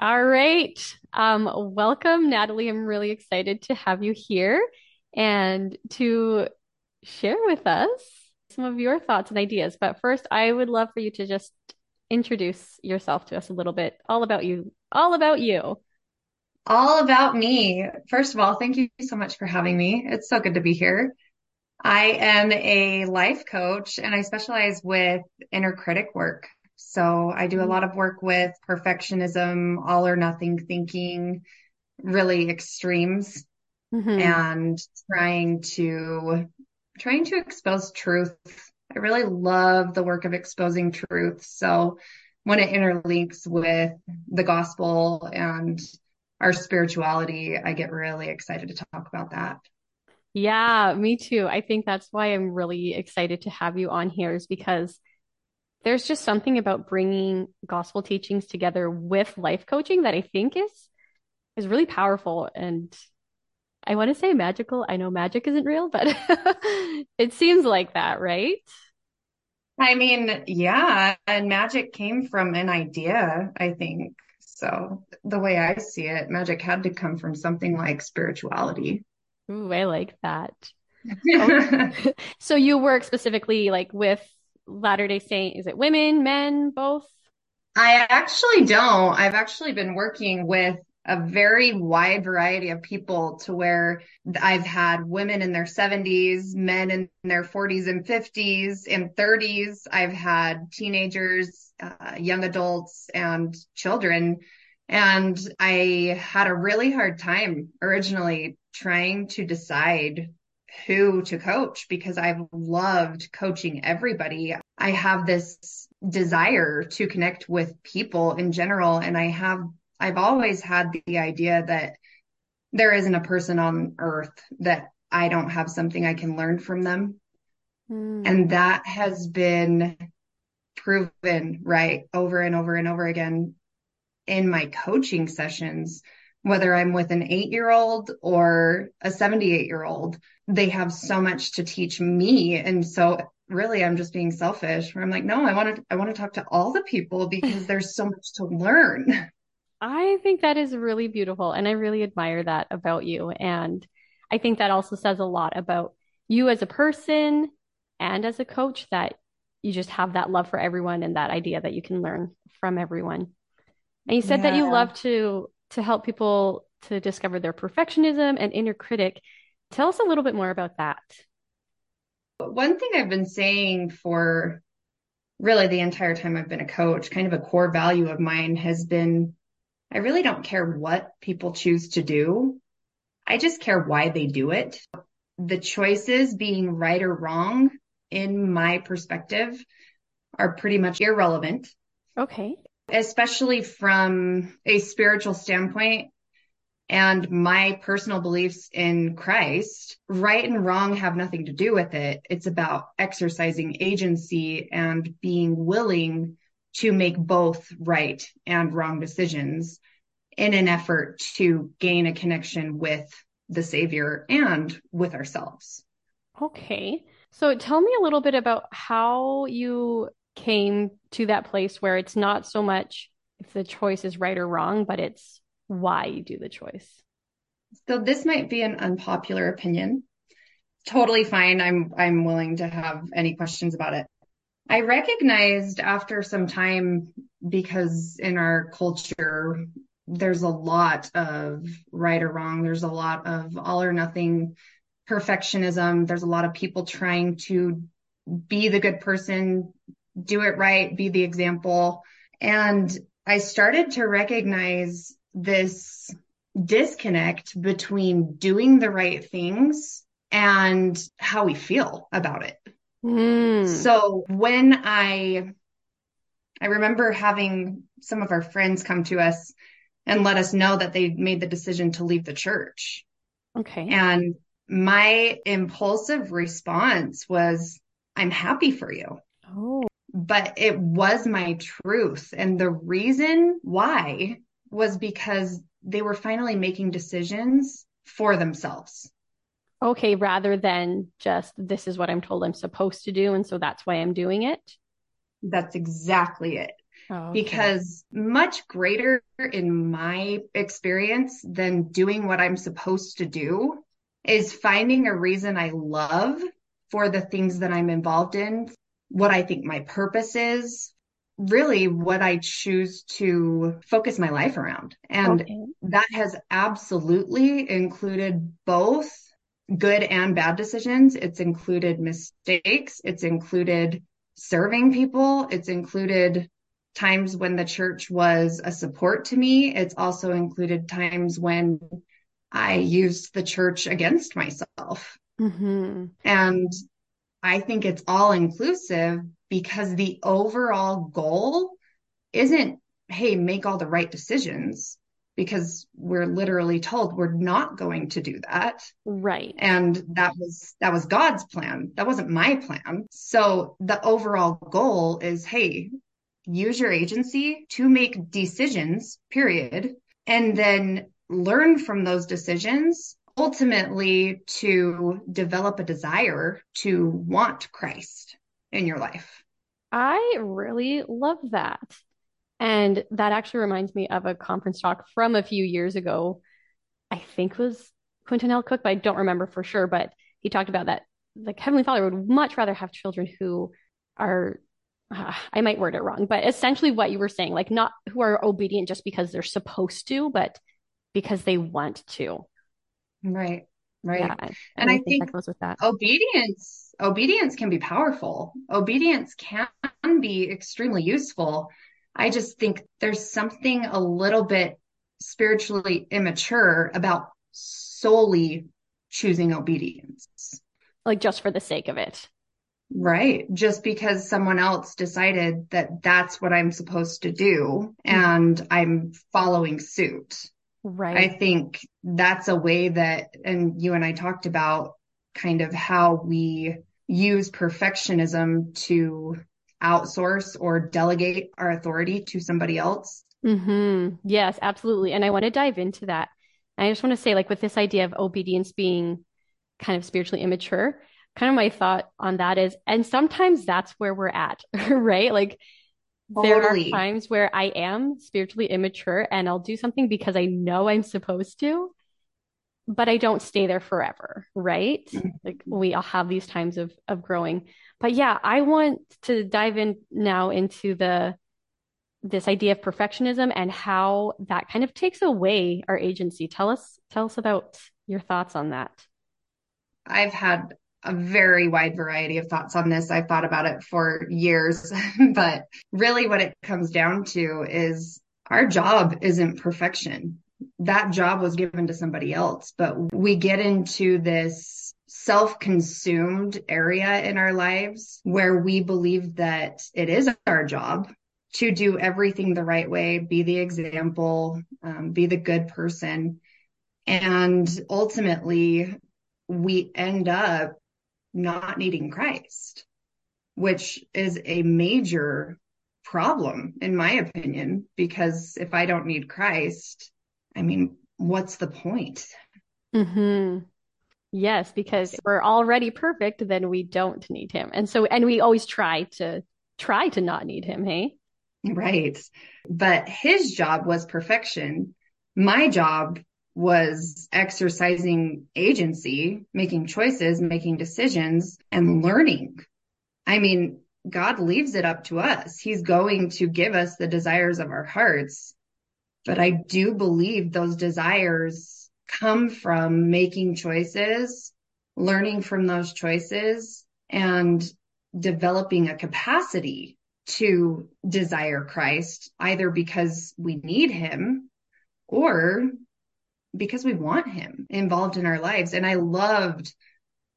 All right. Um, welcome, Natalie. I'm really excited to have you here and to share with us some of your thoughts and ideas. But first, I would love for you to just introduce yourself to us a little bit, all about you, all about you. All about me. First of all, thank you so much for having me. It's so good to be here. I am a life coach and I specialize with inner critic work. So I do a lot of work with perfectionism, all or nothing thinking, really extremes Mm-hmm. and trying to trying to expose truth. I really love the work of exposing truth. So when it interlinks with the gospel and our spirituality, I get really excited to talk about that. Yeah, me too. I think that's why I'm really excited to have you on here is because there's just something about bringing gospel teachings together with life coaching that I think is is really powerful and I want to say magical. I know magic isn't real, but it seems like that, right? I mean, yeah, and magic came from an idea, I think. So the way I see it, magic had to come from something like spirituality. Ooh, I like that. Oh, so you work specifically like with Latter-day Saint, is it women, men, both? I actually don't. I've actually been working with a very wide variety of people to where I've had women in their 70s, men in their 40s and 50s and 30s. I've had teenagers, uh, young adults, and children. And I had a really hard time originally trying to decide who to coach because I've loved coaching everybody. I have this desire to connect with people in general. And I have, I've always had the idea that there isn't a person on earth that I don't have something I can learn from them. Hmm. And that has been proven right over and over and over again in my coaching sessions, whether I'm with an eight year old or a 78 year old, they have so much to teach me. And so really I'm just being selfish where I'm like, no, I want to, I want to talk to all the people because there's so much to learn. I think that is really beautiful, and I really admire that about you. And I think that also says a lot about you as a person and as a coach that you just have that love for everyone and that idea that you can learn from everyone. And you said that you love to to help people to discover their perfectionism and inner critic. Tell us a little bit more about that. One thing I've been saying for really the entire time I've been a coach, kind of a core value of mine has been I really don't care what people choose to do. I just care why they do it. The choices being right or wrong, in my perspective, are pretty much irrelevant, Okay. Especially from a spiritual standpoint and my personal beliefs in Christ. Right and wrong have nothing to do with it. It's about exercising agency and being willing to make both right and wrong decisions in an effort to gain a connection with the Savior and with ourselves. Okay. So tell me a little bit about how you came to that place where it's not so much if the choice is right or wrong, but it's why you do the choice. So this might be an unpopular opinion. Totally fine. I'm I'm willing to have any questions about it. I recognized after some time because in our culture there's a lot of right or wrong. There's a lot of all or nothing perfectionism. There's a lot of people trying to be the good person, do it right, be the example. And I started to recognize this disconnect between doing the right things and how we feel about it. Hmm. So when I I remember having some of our friends come to us and let us know that they made the decision to leave the church. Okay. And my impulsive response was, I'm happy for you. Oh, But it was my truth. And the reason why was because they were finally making decisions for themselves. okay. Rather than just this is what I'm told I'm supposed to do, and so that's why I'm doing it. That's exactly it. Oh, okay. Because much greater in my experience than doing what I'm supposed to do is finding a reason I love for the things that I'm involved in, what I think my purpose is, really what I choose to focus my life around. And okay. that has absolutely included both good and bad decisions. It's included mistakes. It's included serving people. It's included times when the church was a support to me. It's also included times when I used the church against myself. Mm-hmm. And I think it's all inclusive because the overall goal isn't, hey, make all the right decisions because we're literally told we're not going to do that. Right. And that was that was God's plan. That wasn't my plan. So the overall goal is hey, use your agency to make decisions, period, and then learn from those decisions ultimately to develop a desire to want Christ in your life. I really love that. And that actually reminds me of a conference talk from a few years ago. I think was Quentin L. Cook, but I don't remember for sure. But he talked about that like Heavenly Father would much rather have children who are uh, I might word it wrong, but essentially what you were saying, like not who are obedient just because they're supposed to, but because they want to. Right. Right. Yeah, and I, I think, think that goes with that. Obedience, obedience can be powerful. Obedience can be extremely useful. I just think there's something a little bit spiritually immature about solely choosing obedience. Like just for the sake of it. Right. Just because someone else decided that that's what I'm supposed to do mm-hmm. and I'm following suit. Right. I think that's a way that, and you and I talked about kind of how we use perfectionism to outsource or delegate our authority to somebody else. Mm-hmm. Yes, absolutely. And I want to dive into that. I just want to say, like, with this idea of obedience being kind of spiritually immature, kind of my thought on that is, and sometimes that's where we're at, right? Like, Totally. There are times where I am spiritually immature and I'll do something because I know I'm supposed to, but I don't stay there forever, right? Mm-hmm. Like we all have these times of of growing. But yeah, I want to dive in now into the this idea of perfectionism and how that kind of takes away our agency. Tell us tell us about your thoughts on that. I've had a very wide variety of thoughts on this. I've thought about it for years, but really what it comes down to is our job isn't perfection. That job was given to somebody else, but we get into this self-consumed area in our lives where we believe that it is our job to do everything the right way, be the example, um, be the good person. And ultimately, we end up not needing Christ, which is a major problem, in my opinion, because if I don't need Christ, I mean, what's the point? Mm-hmm. Yes, because we're already perfect, then we don't need him. And so, and we always try to try to not need him, hey? Right. But his job was perfection. My job was exercising agency, making choices, making decisions, and learning. I mean, God leaves it up to us. He's going to give us the desires of our hearts. But I do believe those desires come from making choices, learning from those choices, and developing a capacity to desire Christ, either because we need him or because we want him involved in our lives. And I loved,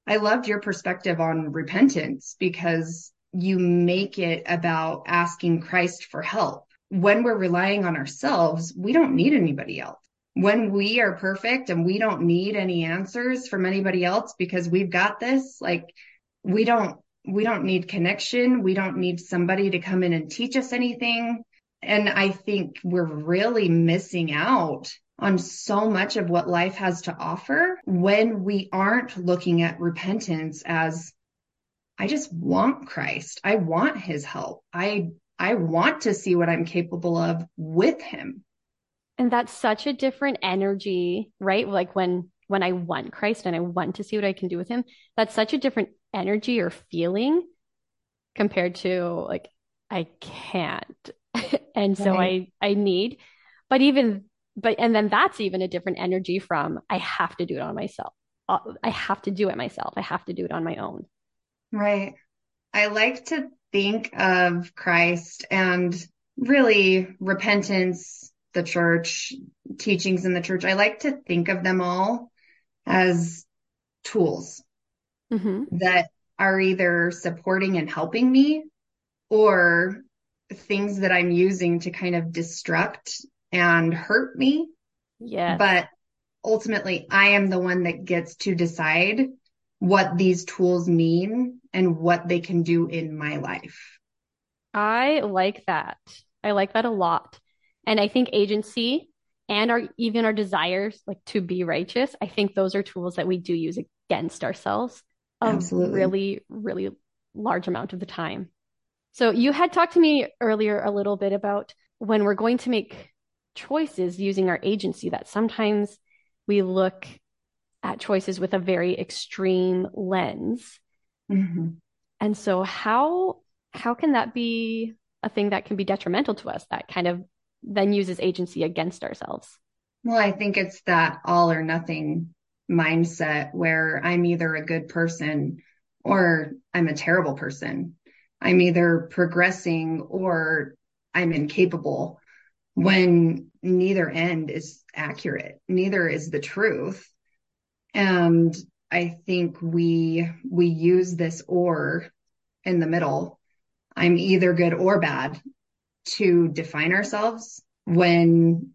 I loved your perspective on repentance because you make it about asking Christ for help. When we're relying on ourselves, we don't need anybody else. When we are perfect and we don't need any answers from anybody else because we've got this, like we don't, we don't need connection. We don't need somebody to come in and teach us anything. And I think we're really missing out on so much of what life has to offer when we aren't looking at repentance as I just want Christ. I want his help. I I want to see what I'm capable of with him. And that's such a different energy, right? Like when when I want Christ and I want to see what I can do with him, that's such a different energy or feeling compared to like I can't. and so right. I I need but even but and then that's even a different energy from I have to do it on myself. Uh, I have to do it myself. I have to do it on my own. Right. I like to think of Christ and really repentance, the church, teachings in the church. I like to think of them all as tools mm-hmm. that are either supporting and helping me or things that I'm using to kind of destruct and hurt me. Yeah. But ultimately, I am the one that gets to decide what these tools mean and what they can do in my life. I like that. I like that a lot. And I think agency and our even our desires like to be righteous, I think those are tools that we do use against ourselves a Absolutely. really really large amount of the time. So you had talked to me earlier a little bit about when we're going to make choices using our agency that sometimes we look at choices with a very extreme lens. Mm-hmm. And so how how can that be a thing that can be detrimental to us that kind of then uses agency against ourselves? Well, I think it's that all or nothing mindset where I'm either a good person or I'm a terrible person. I'm either progressing or I'm incapable when neither end is accurate. Neither is the truth. And I think we, we use this or in the middle. I'm either good or bad to define ourselves when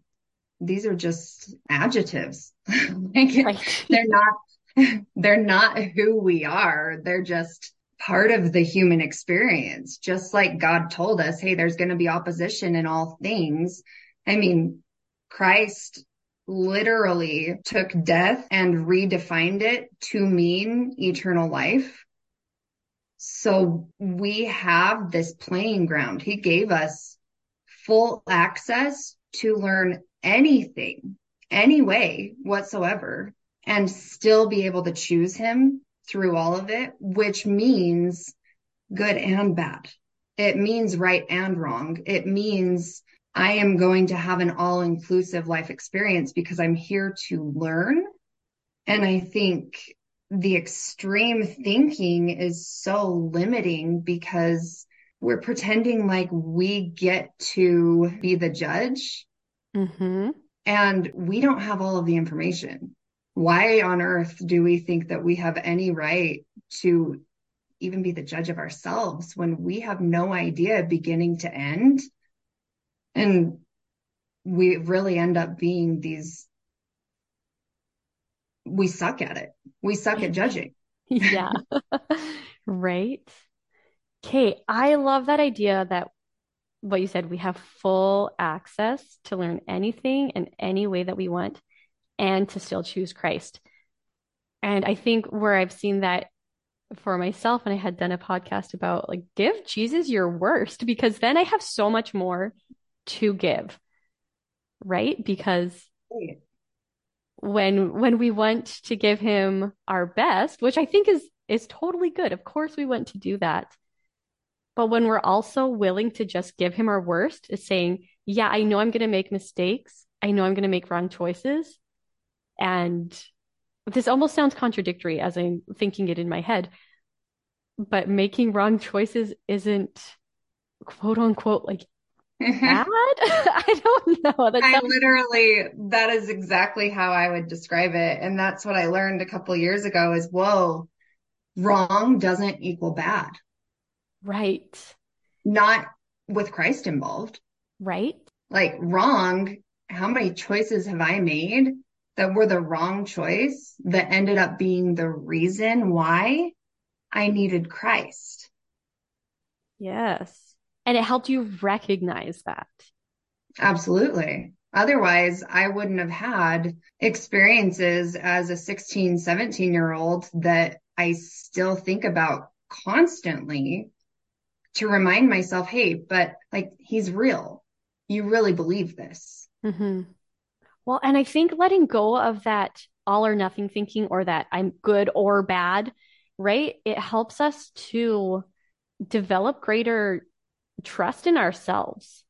these are just adjectives. like, right. They're not, they're not who we are. They're just part of the human experience. Just like God told us, Hey, there's going to be opposition in all things. I mean, Christ literally took death and redefined it to mean eternal life. So we have this playing ground. He gave us full access to learn anything, any way whatsoever, and still be able to choose him through all of it, which means good and bad. It means right and wrong. It means I am going to have an all inclusive life experience because I'm here to learn. And I think the extreme thinking is so limiting because we're pretending like we get to be the judge. Mm-hmm. And we don't have all of the information. Why on earth do we think that we have any right to even be the judge of ourselves when we have no idea beginning to end? And we really end up being these, we suck at it. We suck at judging. yeah. right. Okay. I love that idea that what you said, we have full access to learn anything in any way that we want and to still choose Christ. And I think where I've seen that for myself, and I had done a podcast about like, give Jesus your worst, because then I have so much more to give right? Because when when we want to give him our best which i think is is totally good. Of course we want to do that. But when we're also willing to just give him our worst is saying yeah i know i'm going to make mistakes. I know i'm going to make wrong choices and this almost sounds contradictory as i'm thinking it in my head but making wrong choices isn't quote unquote like bad? I don't know. That I literally, that is exactly how I would describe it. And that's what I learned a couple years ago is, whoa, wrong doesn't equal bad. Right. Not with Christ involved. Right. Like wrong, how many choices have I made that were the wrong choice that ended up being the reason why I needed Christ? Yes. And it helped you recognize that. Absolutely. Otherwise, I wouldn't have had experiences as a 16, 17 year old that I still think about constantly to remind myself, hey, but like he's real. You really believe this. Mm-hmm. Well, and I think letting go of that all or nothing thinking or that I'm good or bad, right? It helps us to develop greater trust in ourselves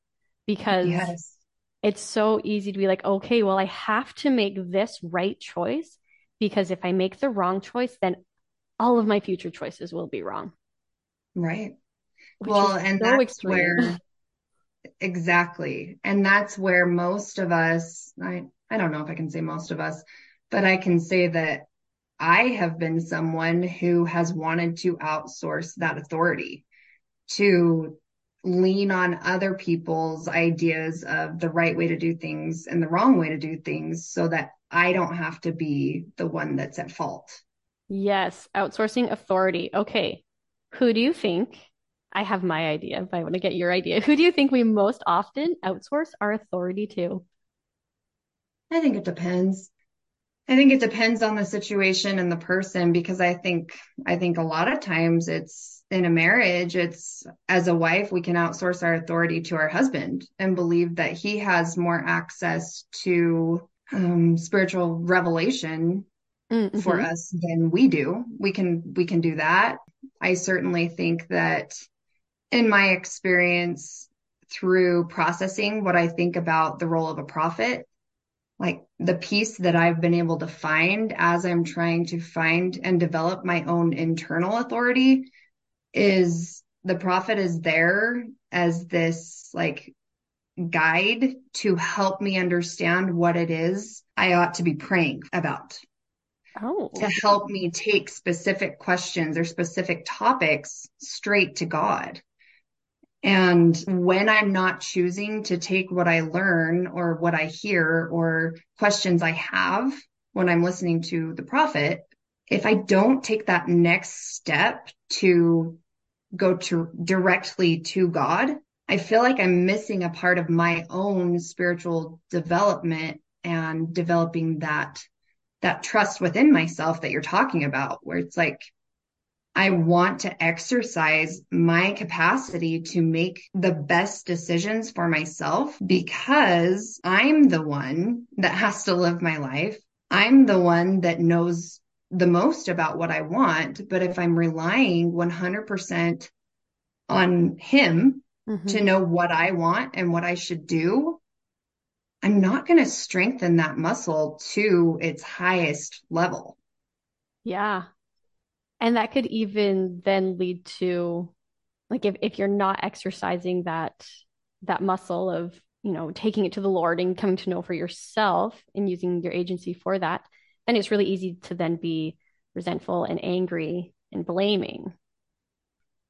because Yes. it's so easy to be like, okay, well, I have to make this right choice because if I make the wrong choice, then all of my future choices will be wrong, Right. which Well, and so that's extreme. where exactly. And that's where most of us, I, I don't know if I can say most of us, but I can say that I have been someone who has wanted to outsource that authority to lean on other people's ideas of the right way to do things and the wrong way to do things so that I don't have to be the one that's at fault. Yes, outsourcing authority. Okay, who do you think? I have my idea, but I want to get your idea. Who do you think we most often outsource our authority to? I think it depends. I think it depends on the situation and the person because I think I think a lot of times it's in a marriage, it's as a wife, we can outsource our authority to our husband and believe that he has more access to um, spiritual revelation for Mm-hmm. us than we do. We can we can do that. I certainly think that in my experience through processing what I think about the role of a prophet like the piece that I've been able to find as I'm trying to find and develop my own internal authority is the prophet is there as this like guide to help me understand what it is I ought to be praying about, oh. to Oh, help me take specific questions or specific topics straight to God. And when I'm not choosing to take what I learn or what I hear or questions I have when I'm listening to the prophet, if I don't take that next step to go to directly to God, I feel like I'm missing a part of my own spiritual development and developing that that trust within myself that you're talking about where it's like I want to exercise my capacity to make the best decisions for myself because I'm the one that has to live my life. I'm the one that knows the most about what I want. But if I'm relying 100% on Him to hmm know what I want and what I should do, I'm not going to strengthen that muscle to its highest level. yeah. And that could even then lead to like if, if you're not exercising that that muscle of, you know, taking it to the Lord and coming to know for yourself and using your agency for that, then it's really easy to then be resentful and angry and blaming.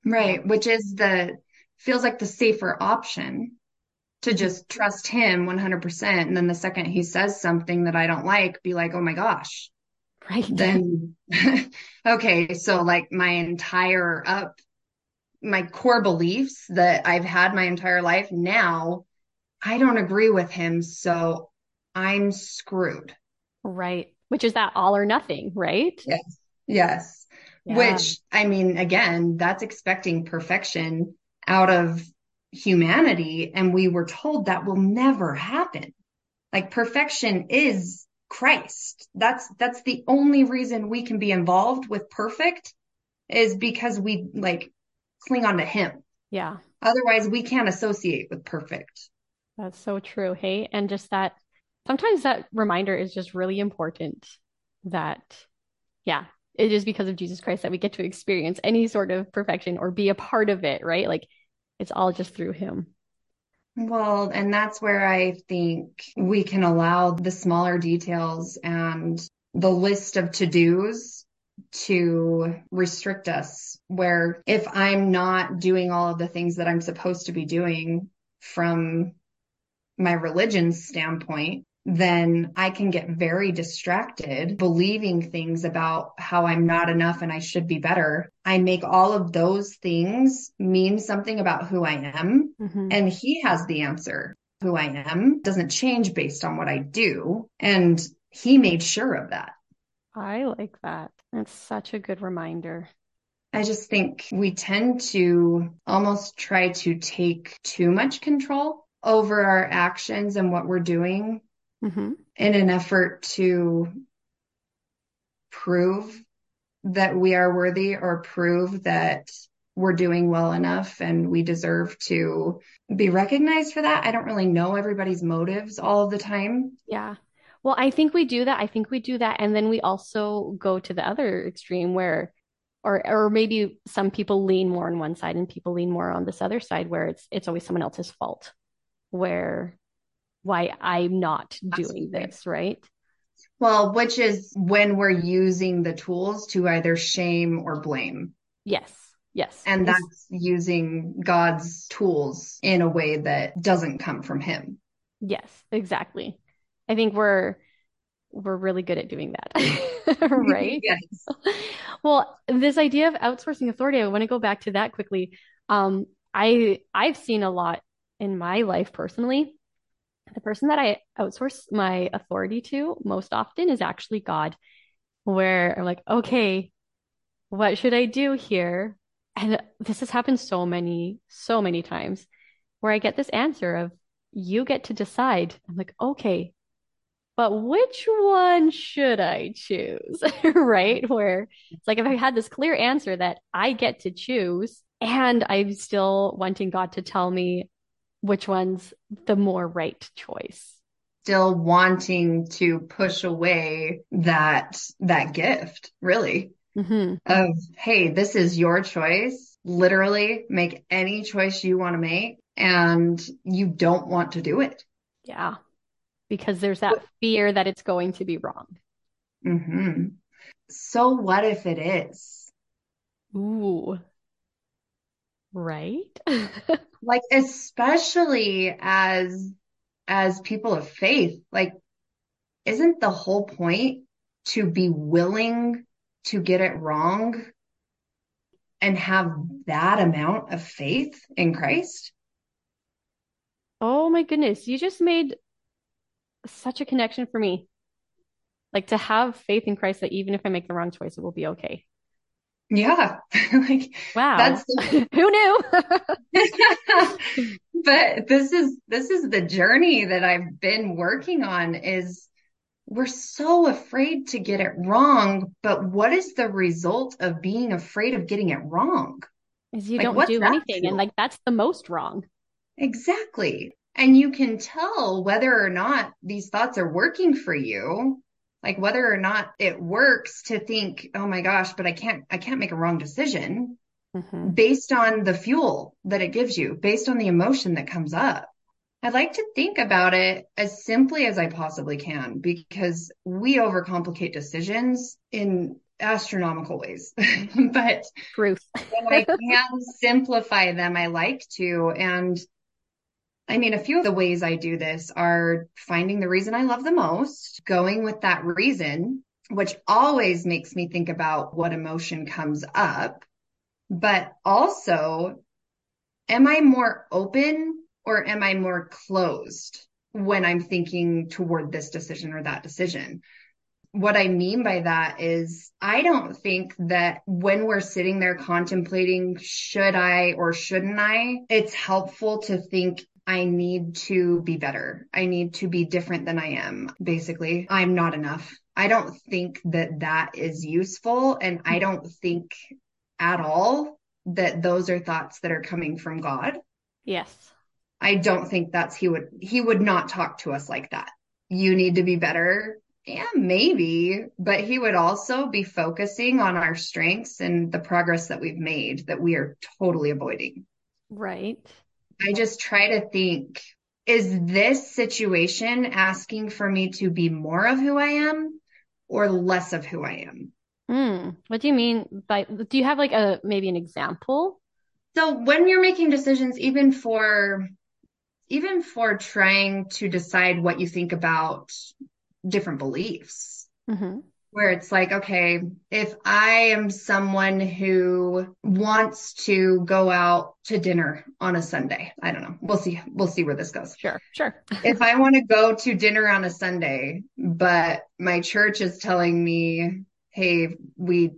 Right. Which is the, feels like the safer option to mm-hmm. just trust him 100%. And then the second he says something that I don't like, be like, oh my gosh, Right. then, okay. So like my entire up, my core beliefs that I've had my entire life now, I don't agree with him. So I'm screwed. Right. Which is that all or nothing, right? Yes. Yes. Yeah. Which, I mean, again, that's expecting perfection out of humanity. And we were told that will never happen. Like perfection is Christ. That's, that's the only reason we can be involved with perfect is because we like cling on to him. Yeah. Otherwise, we can't associate with perfect. That's so true. Hey, and just that sometimes that reminder is just really important that, yeah, it is because of Jesus Christ that we get to experience any sort of perfection or be a part of it, right? Like it's all just through him. Well, and that's where I think we can allow the smaller details and the list of to-dos to restrict us. Where if I'm not doing all of the things that I'm supposed to be doing from my religion standpoint, then I can get very distracted believing things about how I'm not enough and I should be better. I make all of those things mean something about who I am. hmm And he has the answer. Who I am doesn't change based on what I do. And he made sure of that. I like that. That's such a good reminder. I just think we tend to almost try to take too much control over our actions and what we're doing Mm-hmm. in an effort to prove that we are worthy or prove that we're doing well enough and we deserve to be recognized for that. I don't really know everybody's motives all of the time. Yeah. Well, I think we do that. I think we do that. And then we also go to the other extreme where, or or maybe some people lean more on one side and people lean more on this other side where it's it's always someone else's fault, where why I'm not doing Absolutely. this, right? Well, which is when we're using the tools to either shame or blame. Yes. Yes. And that's using God's tools in a way that doesn't come from him. Yes, exactly. I think we're we're really good at doing that, right? Yes. Well, this idea of outsourcing authority, I want to go back to that quickly. Um, I I've seen a lot in my life personally. The person that I outsource my authority to most often is actually God, where I'm like, okay, what should I do here? And this has happened so many, so many times where I get this answer of, you get to decide. I'm like, okay, but which one should I choose? Right? Where it's like if I had this clear answer that I get to choose, and I'm still wanting God to tell me which one's the more right choice. Still wanting to push away that that gift, really, hmm of hey, this is your choice. Literally make any choice you want to make, and you don't want to do it. Yeah, because there's that fear that it's going to be wrong. hmm So what if it is? Ooh, right? Like, especially as as people of faith, like, isn't the whole point to be willing to get it wrong and have that amount of faith in Christ? Oh my goodness, you just made such a connection for me. Like to have faith in Christ that even if I make the wrong choice, it will be okay. Yeah, like Wow. that's Who knew? but this is this is the journey that I've been working on is we're so afraid to get it wrong, but what is the result of being afraid of getting it wrong? Is you Like, don't do anything. And like that's the most wrong. Exactly. And you can tell whether or not these thoughts are working for you, like whether or not it works to think, oh my gosh, but I can't, I can't make a wrong decision hmm based on the fuel that it gives you, based on the emotion that comes up. I like to think about it as simply as I possibly can because we overcomplicate decisions in astronomical ways. But Truth. when I can simplify them, I like to. And I mean, a few of the ways I do this are finding the reason I love the most, going with that reason, which always makes me think about what emotion comes up, but also am I more open or am I more closed when I'm thinking toward this decision or that decision? What I mean by that is, I don't think that when we're sitting there contemplating, should I or shouldn't I, it's helpful to think I need to be better. I need to be different than I am. Basically, I'm not enough. I don't think that that is useful. And I don't think at all that those are thoughts that are coming from God. Yes. I don't think that's he would he would not talk to us like that. You need to be better. Yeah, maybe, but he would also be focusing on our strengths and the progress that we've made that we are totally avoiding. Right. I just try to think, is this situation asking for me to be more of who I am or less of who I am? Hmm. What do you mean by, do you have like a maybe an example? So when you're making decisions, even for even for trying to decide what you think about different beliefs, hmm where it's like, okay, if I am someone who wants to go out to dinner on a Sunday, I don't know. We'll see. We'll see where this goes. Sure. Sure. If I want to go to dinner on a Sunday, but my church is telling me, hey, we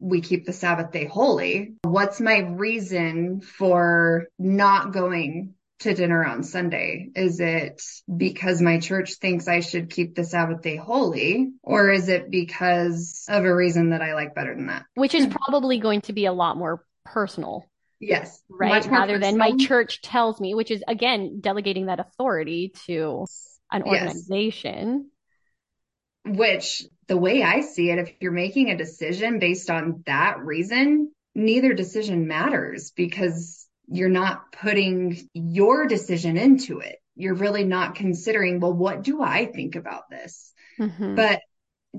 we keep the Sabbath day holy. What's my reason for not going to dinner on Sunday? Is it because my church thinks I should keep the Sabbath day holy? Or is it because of a reason that I like better than that? Which is probably going to be a lot more personal. Yes. Right. Rather than my church tells me, which is again, delegating that authority to an organization. Yes. Which the way I see it, if you're making a decision based on that reason, neither decision matters because you're not putting your decision into it. You're really not considering, well, what do I think about this? Mm-hmm. But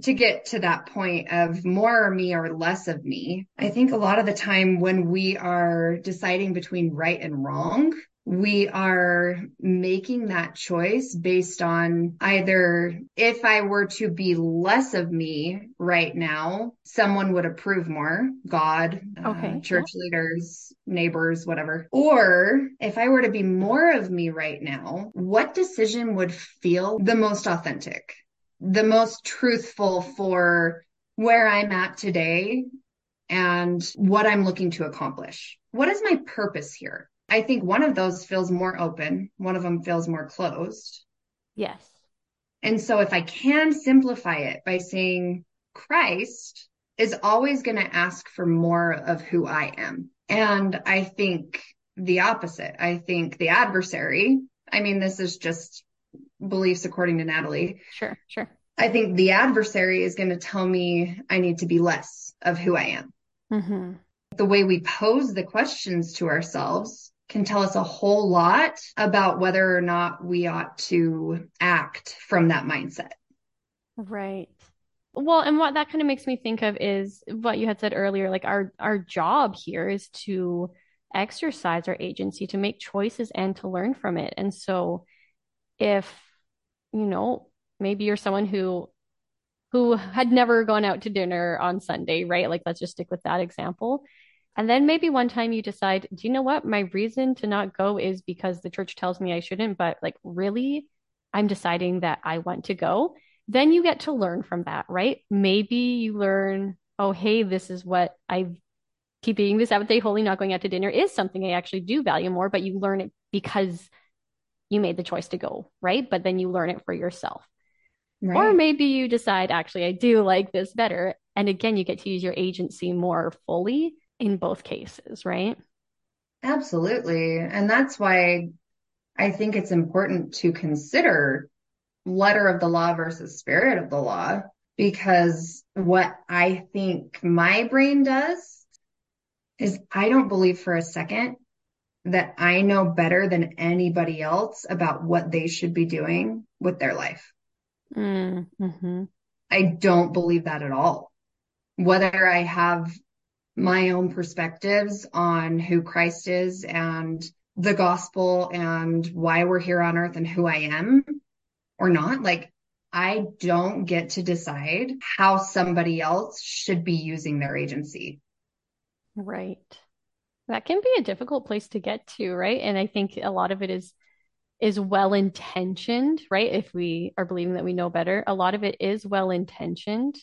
to get to that point of more me or less of me, I think a lot of the time when we are deciding between right and wrong, we are making that choice based on either if I were to be less of me right now, someone would approve more, God, uh, okay. uh, church yeah. leaders, neighbors, whatever. Or if I were to be more of me right now, what decision would feel the most authentic, the most truthful for where I'm at today and what I'm looking to accomplish? What is my purpose here? I think one of those feels more open, one of them feels more closed. Yes. And so if I can simplify it by saying Christ is always going to ask for more of who I am. And I think the opposite. I think the adversary, I mean, this is just beliefs according to Natalie. Sure, sure. I think the adversary is going to tell me I need to be less of who I am. Mm-hmm. The way we pose the questions to ourselves can tell us a whole lot about whether or not we ought to act from that mindset. Right. Well, and what that kind of makes me think of is what you had said earlier like our our job here is to exercise our agency to make choices and to learn from it. And so if you know, maybe you're someone who who had never gone out to dinner on Sunday, right? Like let's just stick with that example. And then maybe one time you decide, do you know what? My reason to not go is because the church tells me I shouldn't, but like really, I'm deciding that I want to go. Then you get to learn from that, right? Maybe you learn, oh, hey, this is what I've keeping the Sabbath day holy, not going out to dinner is something I actually do value more, but you learn it because you made the choice to go, right? But then you learn it for yourself. Right. Or maybe you decide, actually, I do like this better. And again, you get to use your agency more fully in both cases, right? Absolutely. And that's why I think it's important to consider letter of the law versus spirit of the law, because what I think my brain does is I don't believe for a second that I know better than anybody else about what they should be doing with their life. Mm-hmm. I don't believe that at all. Whether I have my own perspectives on who Christ is and the gospel and why we're here on earth and who I am or not. Like, I don't get to decide how somebody else should be using their agency. Right. That can be a difficult place to get to, right? And I think a lot of it is is well intentioned, right? If we are believing that we know better, a lot of it is well intentioned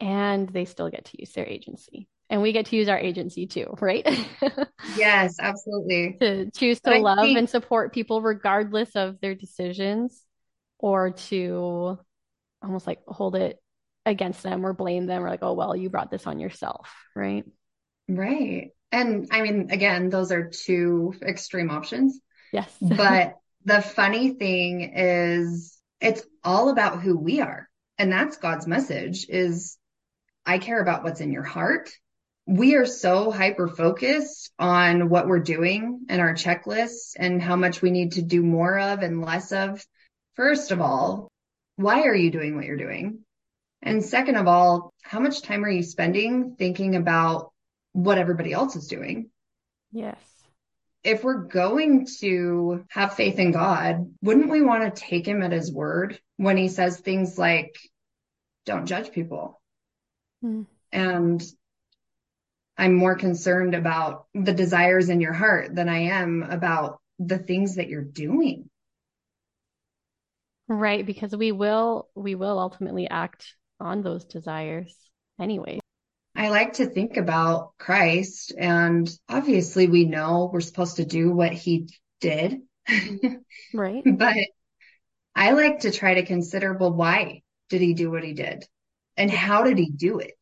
and they still get to use their agency. And we get to use our agency too, right? yes, absolutely. to choose to love think... and support people regardless of their decisions or to almost like hold it against them or blame them or like, oh, well, you brought this on yourself, right? Right. And I mean, again, those are two extreme options. Yes. but the funny thing is it's all about who we are. And that's God's message is I care about what's in your heart. We are so hyper focused on what we're doing and our checklists and how much we need to do more of and less of. First of all, why are you doing what you're doing? And second of all, how much time are you spending thinking about what everybody else is doing? Yes. If we're going to have faith in God, wouldn't we want to take him at his word when he says things like, don't judge people? Mm. And I'm more concerned about the desires in your heart than I am about the things that you're doing. Right, because we will we will ultimately act on those desires anyway. I like to think about Christ and obviously we know we're supposed to do what he did. Right. but I like to try to consider, well, why did he do what he did? And how did he do it?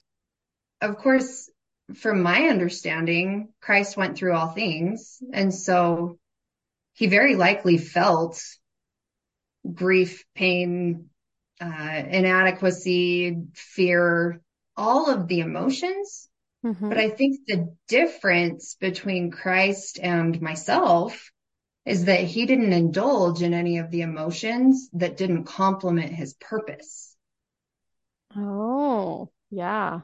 Of course, from my understanding, Christ went through all things. And so he very likely felt grief, pain, uh, inadequacy, fear, all of the emotions. Mm-hmm. But I think the difference between Christ and myself is that he didn't indulge in any of the emotions that didn't complement his purpose. Oh, yeah.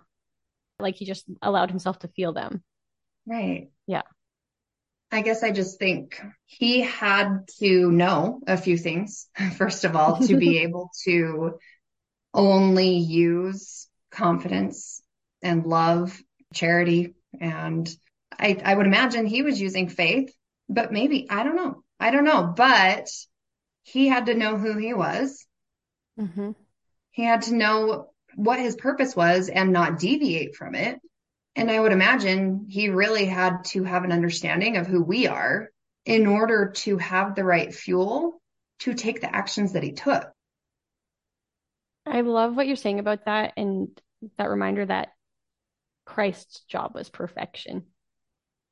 Like he just allowed himself to feel them. Right. Yeah. I guess I just think he had to know a few things, first of all, to be able to only use confidence and love, charity. And I, I would imagine he was using faith, but maybe, I don't know. I don't know, but he had to know who he was. Mm-hmm. He had to know what his purpose was and not deviate from it. And I would imagine he really had to have an understanding of who we are in order to have the right fuel to take the actions that he took. I love what you're saying about that and that reminder that Christ's job was perfection,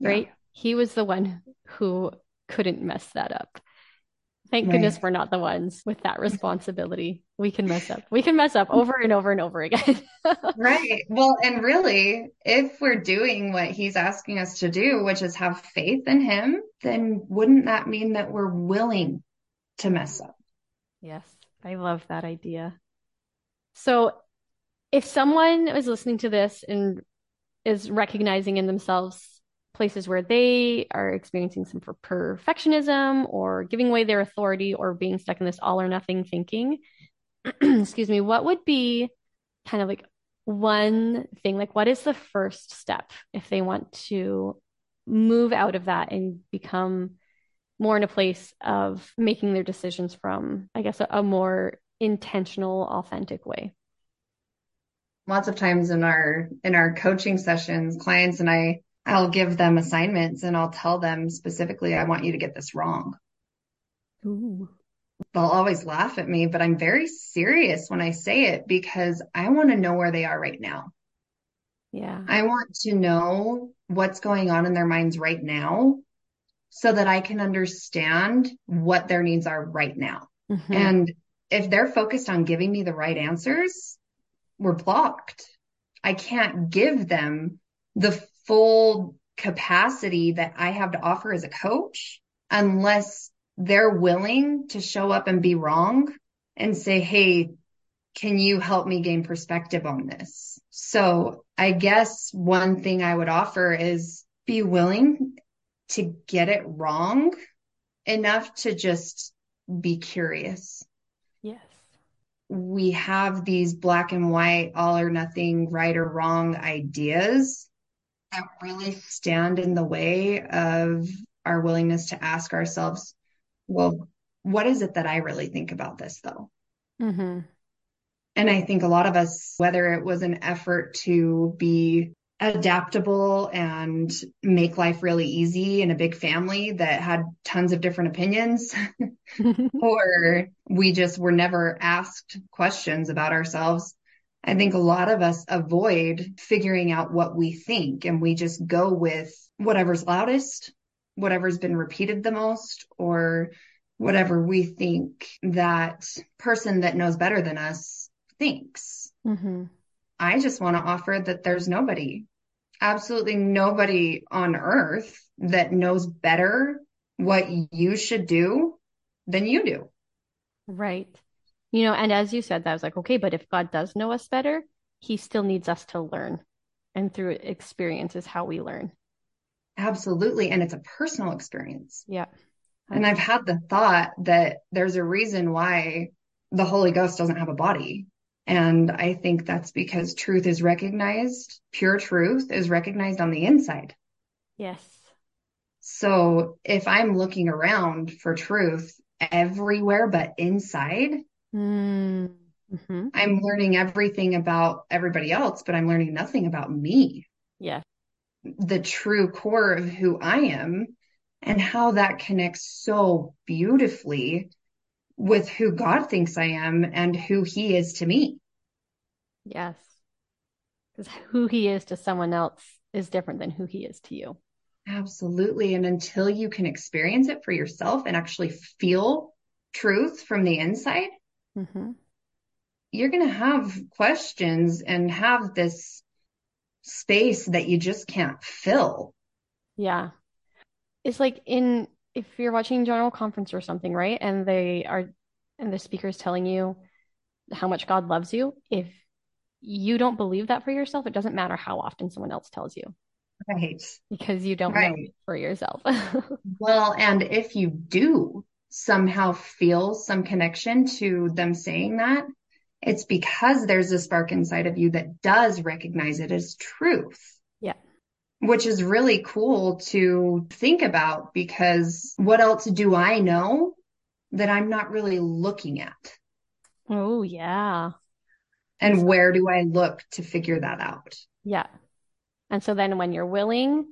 right? Yeah. He was the one who couldn't mess that up. Thank Right. goodness we're not the ones with that responsibility. We can mess up. We can mess up over and over and over again. Right. Well, and really, if we're doing what he's asking us to do, which is have faith in him, then wouldn't that mean that we're willing to mess up? Yes, I love that idea. So, if someone is listening to this and is recognizing in themselves places where they are experiencing some perfectionism or giving away their authority or being stuck in this all or nothing thinking, excuse me, what would be kind of like one thing? Like, what is the first step if they want to move out of that and become more in a place of making their decisions from, I guess, a, a more intentional, authentic way? Lots of times in our in our coaching sessions, clients and I, I'll give them assignments and I'll tell them specifically, I want you to get this wrong. Ooh. They'll always laugh at me, but I'm very serious when I say it because I want to know where they are right now. Yeah. I want to know what's going on in their minds right now so that I can understand what their needs are right now. Mhm. And if they're focused on giving me the right answers, we're blocked. I can't give them the full capacity that I have to offer as a coach unless they're willing to show up and be wrong and say, Hey, can you help me gain perspective on this? So I guess one thing I would offer is be willing to get it wrong enough to just be curious. Yes. We have these black and white, all or nothing, right or wrong ideas that really stand in the way of our willingness to ask ourselves, well, what is it that I really think about this though? hmm And I think a lot of us, whether it was an effort to be adaptable and make life really easy in a big family that had tons of different opinions, or we just were never asked questions about ourselves. I think a lot of us avoid figuring out what we think and we just go with whatever's loudest, whatever's been repeated the most, or whatever we think that person that knows better than us thinks. hmm I just want to offer that there's nobody, absolutely nobody on earth that knows better what you should do than you do. Right. You know, and as you said, that I was like, okay, but if God does know us better, he still needs us to learn. And through experience is how we learn. Absolutely. And it's a personal experience. Yeah. And I've had the thought that there's a reason why the Holy Ghost doesn't have a body. And I think that's because truth is recognized, pure truth is recognized on the inside. Yes. So if I'm looking around for truth everywhere but inside. Mm-hmm. I'm learning everything about everybody else, but I'm learning nothing about me, Yeah. the true core of who I am, and how that connects so beautifully with who God thinks I am and who He is to me. Yes. Because who he is to someone else is different than who he is to you. Absolutely. And until you can experience it for yourself and actually feel truth from the inside, Mm-hmm. you're going to have questions and have this space that you just can't fill. Yeah. It's like in if you're watching general conference or something, right? And they are and the speaker is telling you how much God loves you. If you don't believe that for yourself, it doesn't matter how often someone else tells you Right. because you don't know Right. it for yourself. Well, and if you do somehow feel some connection to them saying that, it's because there's a spark inside of you that does recognize it as truth. Yeah. Which is really cool to think about because what else do I know that I'm not really looking at? Oh, yeah. And where do I look to figure that out? Yeah. And so then when you're willing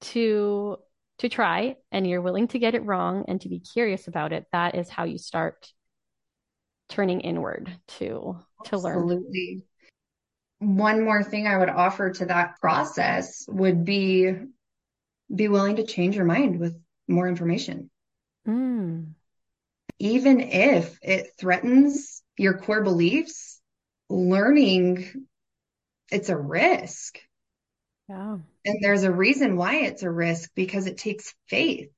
to to try and you're willing to get it wrong and to be curious about it, that is how you start turning inward to to learn. Absolutely. One more thing I would offer to that process would be be willing to change your mind with more information. Mm, Even if it threatens your core beliefs, learning it's a risk. yeah. And there's a reason why it's a risk because it takes faith.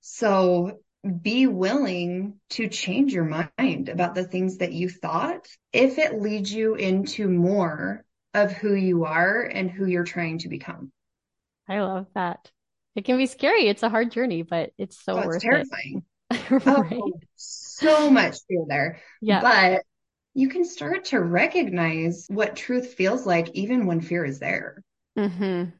So be willing to change your mind about the things that you thought if it leads you into more of who you are and who you're trying to become. I love that. It can be scary. It's a hard journey, but it's so Oh, it's worth terrifying. it. Oh, so much fear there. Yeah. But you can start to recognize what truth feels like even when fear is there. hmm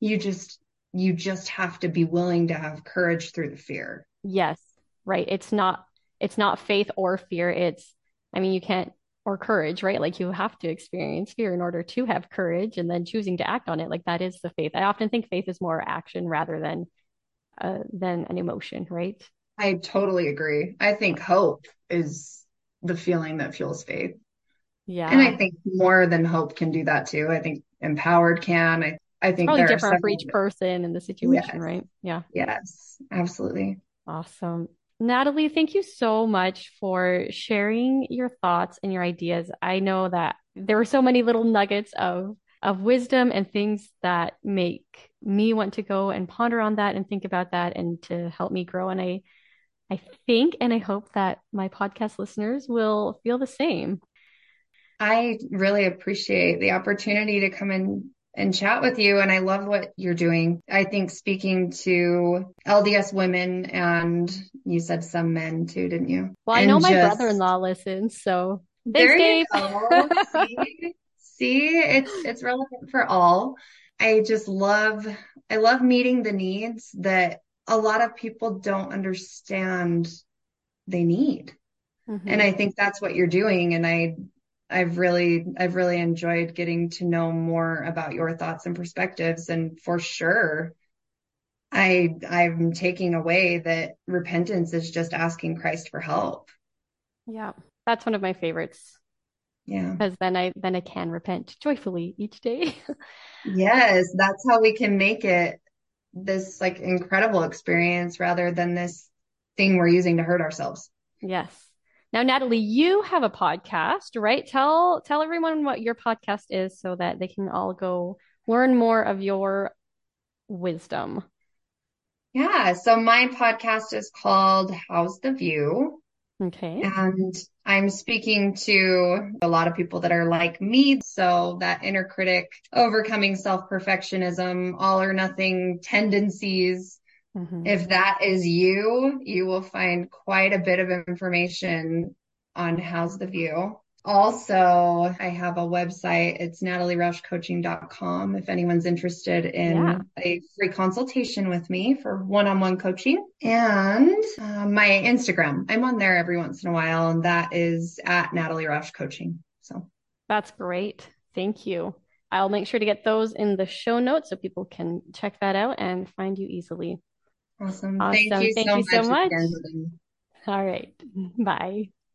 You just you just have to be willing to have courage through the fear. Yes. Right. It's not it's not faith or fear. It's I mean, you can't or courage, right? Like you have to experience fear in order to have courage and then choosing to act on it. Like that is the faith. I often think faith is more action rather than uh than an emotion, right? I totally agree. I think hope is the feeling that fuels faith. Yeah. And I think more than hope can do that too. I think empowered can. I, I think Probably different for each person and the situation, Yes. right? Yeah. Yes, absolutely. Awesome. Natalie, thank you so much for sharing your thoughts and your ideas. I know that there were so many little nuggets of of wisdom and things that make me want to go and ponder on that and think about that and to help me grow. And I I think and I hope that my podcast listeners will feel the same. I really appreciate the opportunity to come in and chat with you. And I love what you're doing. I think speaking to LDS women and you said some men too, didn't you? Well, I And know my just- brother-in-law listens, so thanks, There you Dave. go. See, see, it's it's relevant for all. I just love I love meeting the needs that a lot of people don't understand they need. Mhm. And I think that's what you're doing. And I I've really I've really enjoyed getting to know more about your thoughts and perspectives. And for sure, I I'm taking away that repentance is just asking Christ for help. Yeah, that's one of my favorites Yeah. because then I then I can repent joyfully each day. Yes, that's how we can make it this like incredible experience rather than this thing we're using to hurt ourselves. Yes. Now, Natalie, you have a podcast, right? Tell tell everyone what your podcast is so that they can all go learn more of your wisdom. Yeah, so my podcast is called How's the View? Okay. And I'm speaking to a lot of people that are like me. So that inner critic, overcoming self-perfectionism, all or nothing tendencies. Mhm. If that is you, you will find quite a bit of information on How's the View. Also, I have a website. It's natalieroushcoaching.com if anyone's interested Yeah, in a free consultation with me for one-on-one coaching. And uh, my Instagram, I'm on there every once in a while, and that is at Natalie Roush Coaching. So that's great. Thank you. I'll make sure to get those in the show notes so people can check that out and find you easily. Awesome. Thank Awesome. you Thank so you so much much. again. All right. Bye.